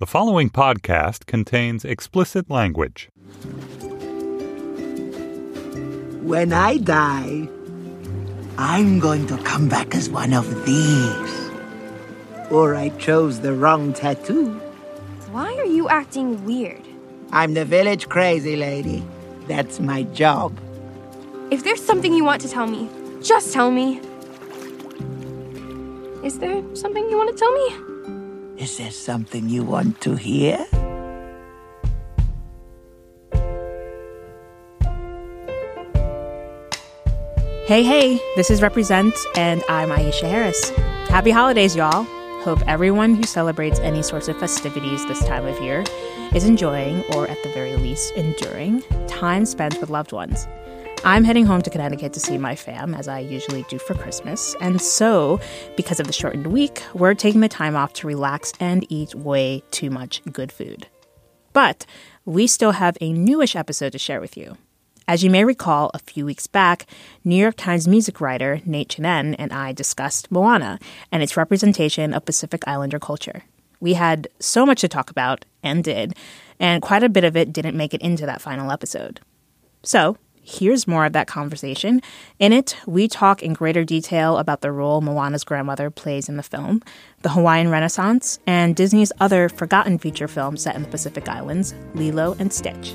The following podcast contains explicit language. When I die, I'm going to come back as one of these. Or I chose the wrong tattoo. Why are you acting weird? I'm the village crazy lady. That's my job. If there's something you want to tell me, just tell me. Is there something you want to tell me? Is there something you want to hear? Hey, hey, this is Represent, and I'm Aisha Harris. Happy holidays, y'all. Hope everyone who celebrates any sorts of festivities this time of year is enjoying, or at the very least, enduring, time spent with loved ones. I'm heading home to Connecticut to see my fam, as I usually do for Christmas. And so, because of the shortened week, we're taking the time off to relax and eat way too much good food. But we still have a newish episode to share with you. As you may recall, a few weeks back, New York Times music writer Nate Chinen and I discussed Moana and its representation of Pacific Islander culture. We had so much to talk about, and did, and quite a bit of it didn't make it into that final episode. So, here's more of that conversation. In it, we talk in greater detail about the role Moana's grandmother plays in the film, the Hawaiian Renaissance, and Disney's other forgotten feature films set in the Pacific Islands, Lilo and Stitch.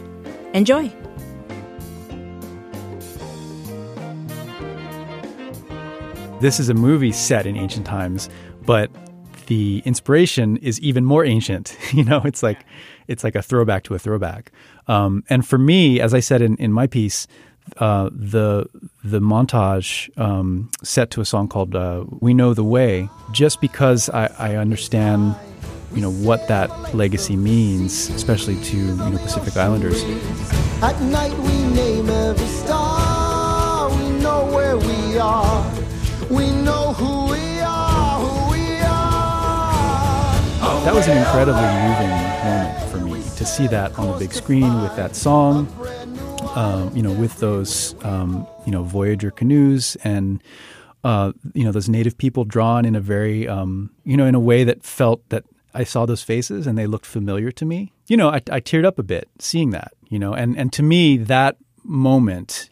Enjoy! This is a movie set in ancient times, but the inspiration is even more ancient. You know, it's like it's like a throwback to a throwback. Um, and for me, as I said in, in my piece, uh, the the montage um, set to a song called uh, "We Know the Way," just because I, I, understand, you know, what that legacy means, especially to you know Pacific Islanders. At night we name every star. We know where we are. We know who we That was an incredibly moving moment for me to see that on the big screen with that song, um, you know, with those, um, you know, Voyager canoes and, uh, you know, those native people drawn in a very, um, you know, in a way that felt that I saw those faces and they looked familiar to me. You know, I, I teared up a bit seeing that, you know, and, and to me, that moment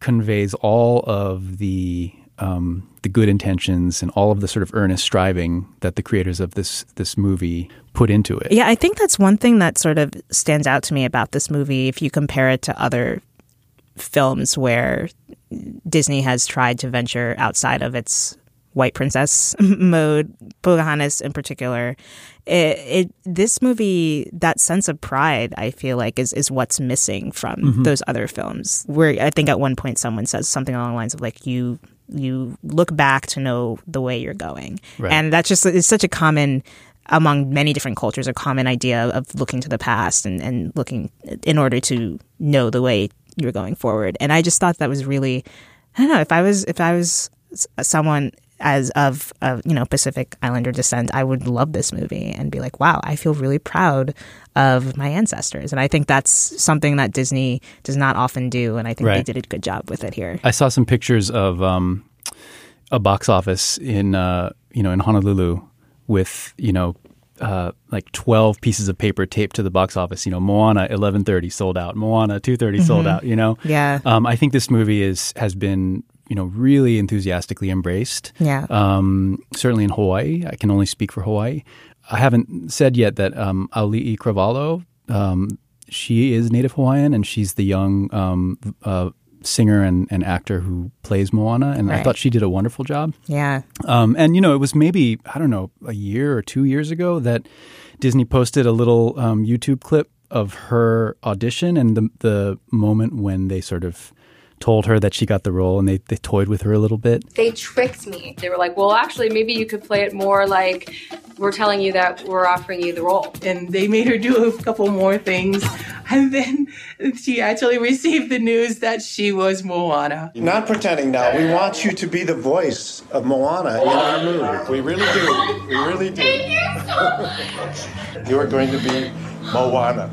conveys all of the um, the good intentions and all of the sort of earnest striving that the creators of this this movie put into it. Yeah, I think that's one thing that sort of stands out to me about this movie. If you compare it to other films where Disney has tried to venture outside of its white princess mode, Pocahontas in particular, it, it, this movie that sense of pride I feel like is is what's missing from mm-hmm. those other films. Where I think at one point someone says something along the lines of like you you look back to know the way you're going. Right. And that's just it's such a common among many different cultures a common idea of looking to the past and, and looking in order to know the way you're going forward. And I just thought that was really I don't know, if I was if I was someone as of, of you know Pacific Islander descent, I would love this movie and be like, wow, I feel really proud of my ancestors. And I think that's something that Disney does not often do, and I think right. they did a good job with it here. I saw some pictures of um, a box office in uh, you know in Honolulu with you know uh, like 12 pieces of paper taped to the box office. You know, Moana 11:30 sold out. Moana 2:30 mm-hmm. sold out. You know, yeah. Um, I think this movie is has been you know really enthusiastically embraced. Yeah. Um, certainly in Hawaii, I can only speak for Hawaii. I haven't said yet that um, Auli'i Cravalho, um, she is Native Hawaiian, and she's the young um, uh, singer and, and actor who plays Moana, and I thought she did a wonderful job. Yeah. Um, and you know, it was maybe I don't know a year or two years ago that Disney posted a little um, YouTube clip of her audition and the the moment when they sort of told her that she got the role, and they they toyed with her a little bit. They tricked me. They were like, well, actually, maybe you could play it more like we're telling you that we're offering you the role. and they made her do a couple more things. And then she actually received the news that she was Moana. Not pretending now. We want you to be the voice of Moana in our movie. We really do. We really do. you are going to be Moana.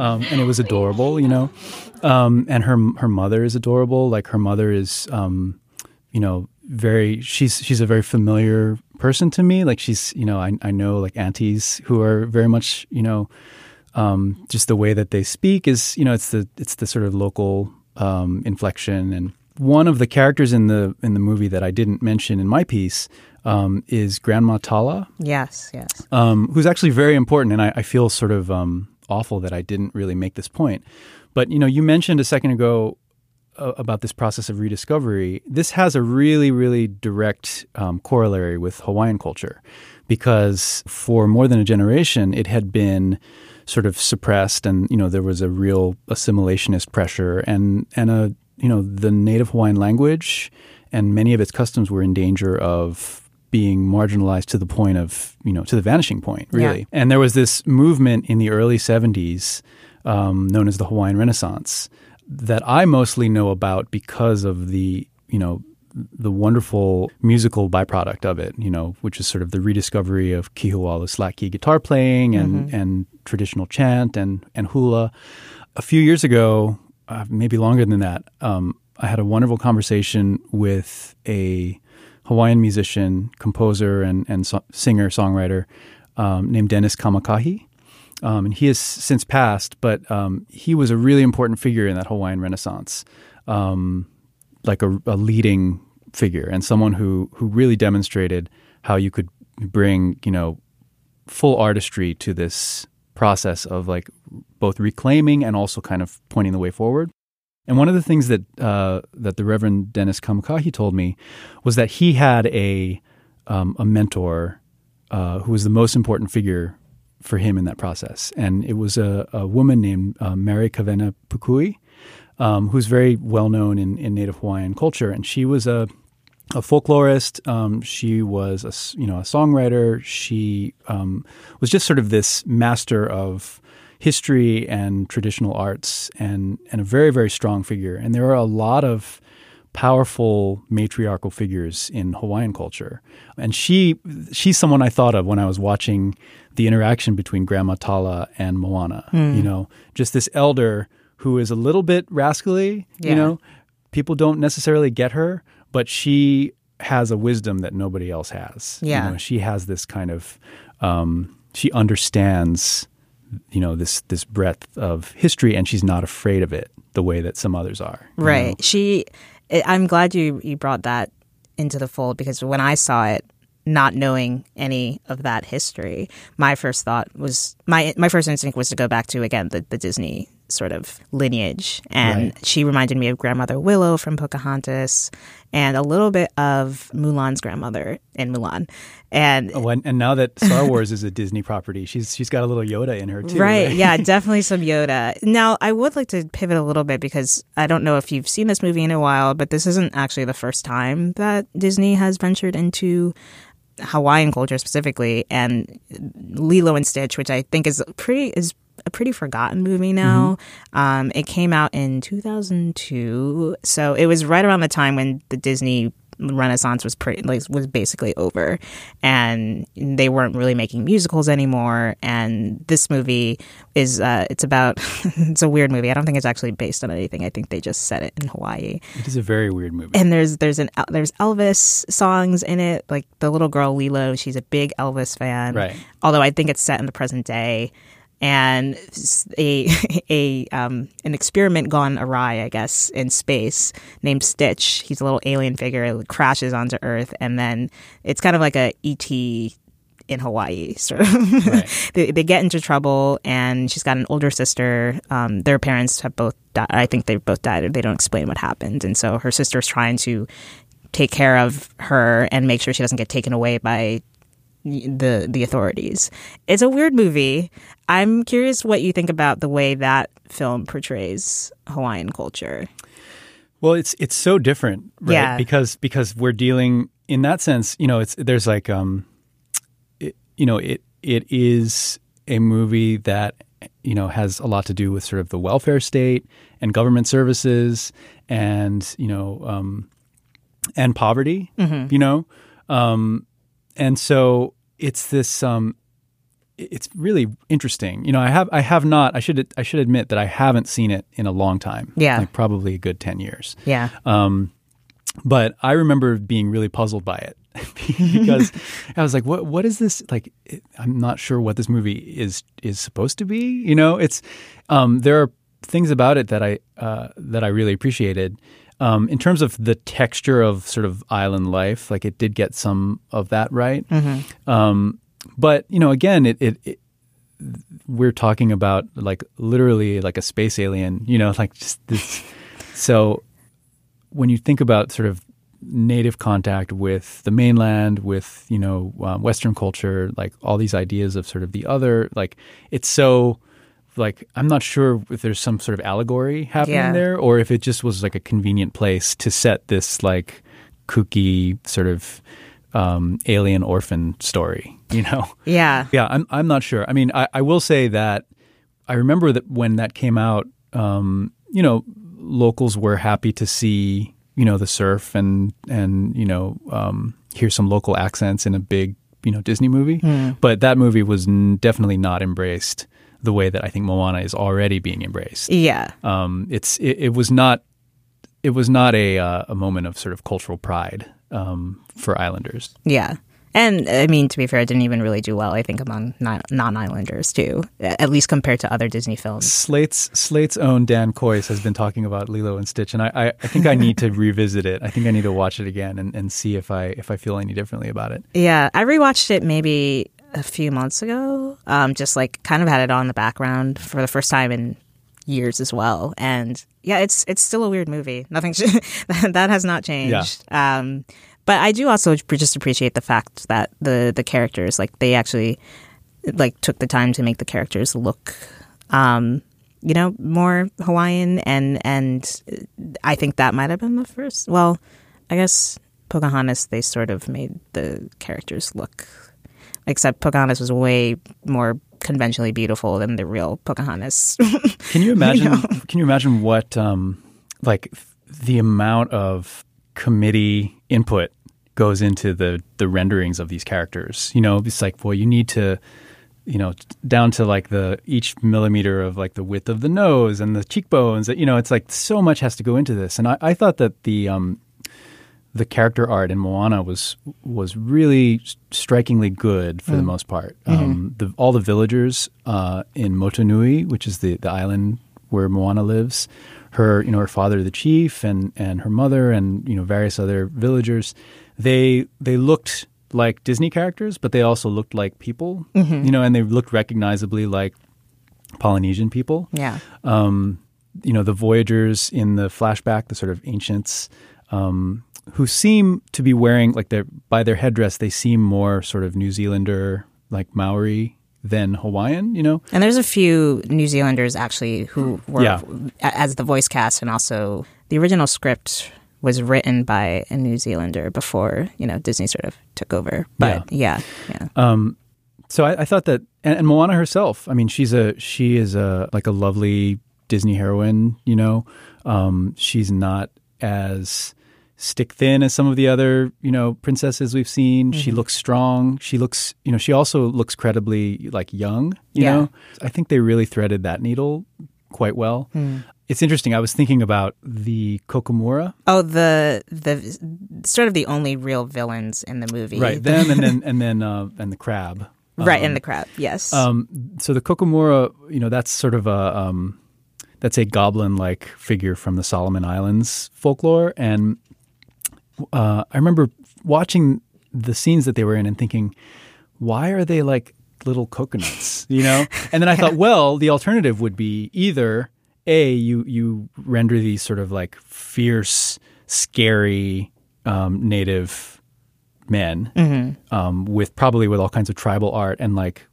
um, and it was adorable, you know. Um, and her her mother is adorable. Like her mother is, um, you know, very. She's she's a very familiar person to me. Like she's, you know, I I know like aunties who are very much, you know, um, just the way that they speak is, you know, it's the it's the sort of local um, inflection. And one of the characters in the in the movie that I didn't mention in my piece um, is Grandma Tala Yes. Yes. um, who's actually very important, and I, I feel sort of um, awful that I didn't really make this point. But you know, you mentioned a second ago uh, about this process of rediscovery. This has a really, really direct um, corollary with Hawaiian culture, because for more than a generation, it had been sort of suppressed, and you know, there was a real assimilationist pressure, and and a you know, the native Hawaiian language and many of its customs were in danger of being marginalized to the point of, you know, to the vanishing point, really. Yeah. And there was this movement in the early 70s um, known as the Hawaiian Renaissance that I mostly know about because of the, you know, the wonderful musical byproduct of it, you know, which is sort of the rediscovery of ki ho'alu slack key guitar playing and, and traditional chant and, and hula. A few years ago, uh, maybe longer than that, um, I had a wonderful conversation with a Hawaiian musician, composer, and, and so- singer songwriter um, named Dennis Kamakahi. Um, and he has since passed, but um, he was a really important figure in that Hawaiian Renaissance, um, like a, a leading figure and someone who who really demonstrated how you could bring you know full artistry to this process of like both reclaiming and also kind of pointing the way forward. And one of the things that uh, that the Reverend Dennis Kamakahi told me was that he had a um, a mentor uh, who was the most important figure for him in that process, and it was a, a woman named uh, Mary Kawena Pukui, um, who's very well known in, in Native Hawaiian culture, and she was a a folklorist. Um, she was a you know a songwriter. She um, was just sort of this master of history and traditional arts, and and a very very strong figure. And there are a lot of powerful matriarchal figures in Hawaiian culture, and she she's someone I thought of when I was watching the interaction between Grandma Tala and Moana. You know, just this elder who is a little bit rascally. Yeah. You know, people don't necessarily get her, but she has a wisdom that nobody else has. You Yeah. know, she has this kind of um, she understands you know this this breadth of history and she's not afraid of it the way that some others are. Right. know? She. I- I'm glad you you brought that into the fold because when I saw it, not knowing any of that history, my first thought was my my first instinct was to go back to again the, the Disney sort of lineage, and Right. she reminded me of Grandmother Willow from Pocahontas, and a little bit of Mulan's grandmother in Mulan, and Oh, and, and now that Star Wars is a Disney property, she's she's got a little Yoda in her too. Right. Yeah, definitely some Yoda. Now, I would like to pivot a little bit because I don't know if you've seen this movie in a while, but this isn't actually the first time that Disney has ventured into Hawaiian culture specifically and Lilo and Stitch, which I think is pretty is a pretty forgotten movie now. Um, it came out in 2002, so it was right around the time when the Disney Renaissance was pretty like was basically over, and they weren't really making musicals anymore. And this movie is uh, it's about it's a weird movie. I don't think it's actually based on anything. I think they just set it in Hawaii It is a very weird movie. and there's there's an there's Elvis songs in it. Like the little girl Lilo, she's a big Elvis fan. Right. Although I think it's set in the present day, and a a um an experiment gone awry, I guess, in space named Stitch. He's a little alien figure. It crashes onto Earth, and then it's kind of like a ET in Hawaii. Sort of, they, they get into trouble, and she's got an older sister. Um, their parents have both died. I think they've both died. They don't explain what happened, and so her sister's trying to take care of her and make sure she doesn't get taken away by the the authorities. It's a weird movie. I'm curious what you think about the way that film portrays Hawaiian culture. Well, it's it's so different, right? Yeah. Because because we're dealing in that sense, you know, it's there's like um, it, you know, it it is a movie that you know has a lot to do with sort of the welfare state and government services and you know um, and poverty, Mhm. you know, um, and so it's this um, it's really interesting. You know, I have I have not I should I should admit that I haven't seen it in a long time. Yeah. like probably a good ten years. Yeah. Um, but I remember being really puzzled by it because I was like, "What? What is this? Like, I'm not sure what this movie is is supposed to be." You know, it's um, there are things about it that I uh, that I really appreciated. Um, in terms of the texture of sort of island life, like it did get some of that right. Mhm. Um, but you know, again, it, it, it we're talking about like literally like a space alien. You know, like just this. so when you think about sort of native contact with the mainland, with you know um, Western culture, like all these ideas of sort of the other, like it's so like I'm not sure if there's some sort of allegory happening Yeah. there, or if it just was like a convenient place to set this like kooky sort of um, alien orphan story. You know? Yeah. Yeah, I'm I'm not sure. I mean, I, I will say that I remember that when that came out, um, you know, locals were happy to see, you know, the surf and and you know, um, hear some local accents in a big, you know, Disney movie. Mm. But that movie was n- definitely not embraced the way that I think Moana is already being embraced. Yeah. Um, it's it, it was not it was not a uh, a moment of sort of cultural pride um, for Islanders. Yeah. And I mean, to be fair, it didn't even really do well, I think, among non islanders, too, at least compared to other Disney films. Slate's Slate's own Dan Kois has been talking about Lilo and Stitch, and I, I, I think I need to revisit it. I think I need to watch it again and, and see if I if I feel any differently about it. Yeah. I rewatched it maybe a few months ago, um, just like kind of had it on the background for the first time in years as well. And yeah, it's it's still a weird movie. Nothing that has not changed. Um, but I do also just appreciate the fact that the the characters like they actually like took the time to make the characters look um you know more Hawaiian and and I think that might have been the first well I guess Pocahontas they sort of made the characters look except Pocahontas was way more conventionally beautiful than the real Pocahontas. Can you imagine? Can you imagine what um, like the amount of committee input goes into the the renderings of these characters? You know, it's like, well, you need to, you know, down to like the each millimeter of like the width of the nose and the cheekbones. That You know, it's like so much has to go into this. And I, I thought that the um, the character art in Moana was was really strikingly good for the Mm. most part. Mhm. Um, the, all the villagers uh, in Motunui, which is the, the island where Moana lives, her you know her father the chief and and her mother and you know various other villagers, they they looked like Disney characters, but they also looked like people. Mhm. You know, and they looked recognizably like Polynesian people. Yeah. Um, you know, the Voyagers in the flashback, the sort of ancients, um, who seem to be wearing like their by their headdress, they seem more sort of New Zealander, like Maori than Hawaiian. You know, And there's a few New Zealanders actually who were Yeah. as the voice cast, and also the original script was written by a New Zealander before you know Disney sort of took over. But yeah, yeah, Um, so I, I thought that, and, and Moana herself. I mean, she's a she is a like a lovely Disney heroine. You know, um, she's not as stick thin as some of the other you know princesses we've seen. She Mhm. looks strong. She looks you know she also looks credibly like young. You Yeah. know, I think they really threaded that needle quite well. Hmm. It's interesting. I was thinking about the Kakamora. Oh, the the sort of the only real villains in the movie, Right, them and then and then uh, and the crab. right, Um, and the crab. Yes. Um, so the Kakamora, you know, that's sort of a um, that's a goblin-like figure from the Solomon Islands folklore, and uh, I remember watching the scenes that they were in and thinking, why are they like little coconuts? You know? and then I thought, well, the alternative would be either a you you render these sort of like fierce, scary um, native men Mm-hmm. um, with probably with all kinds of tribal art and like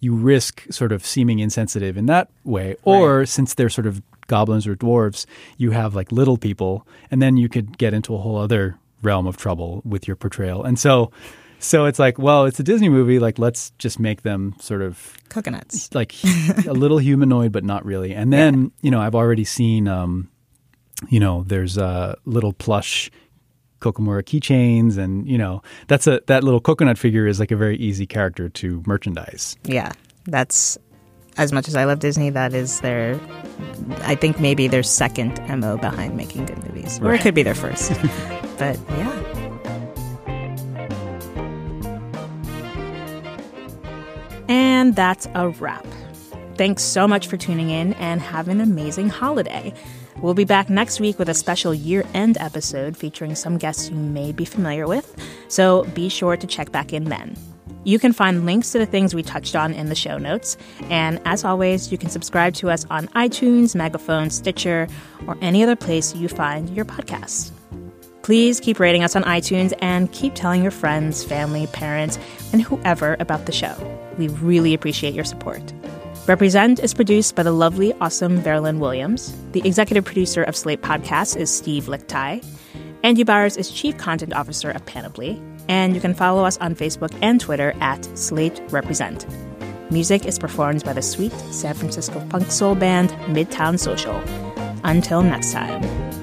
you risk sort of seeming insensitive in that way or since they're sort of goblins or dwarves you have like little people and then you could get into a whole other realm of trouble with your portrayal. And so so it's like well it's a disney movie like let's just make them sort of Coconuts. like a little humanoid but not really. And then you know i've already seen um you know there's a little plush kakamora keychains and you know that's a that little coconut figure is like a very easy character to merchandise. Yeah, that's as much as I love Disney. That is their, I think maybe their second mo behind making good movies, or it could be their first. but yeah, and that's a wrap. Thanks so much for tuning in, and have an amazing holiday. We'll be back next week with a special year end episode featuring some guests you may be familiar with, so be sure to check back in then. You can find links to the things we touched on in the show notes, and as always, you can subscribe to us on iTunes, Megaphone, Stitcher, or any other place you find your podcasts. Please keep rating us on iTunes and keep telling your friends, family, parents, and whoever about the show. We really appreciate your support. Represent is produced by the lovely, awesome Veralyn Williams. The executive producer of Slate Podcasts is Steve Lickteig. Andy Bowers is Chief Content Officer of Panoply. And you can follow us on Facebook and Twitter at Slate Represent. Music is performed by the sweet San Francisco punk soul band Midtown Social. Until next time.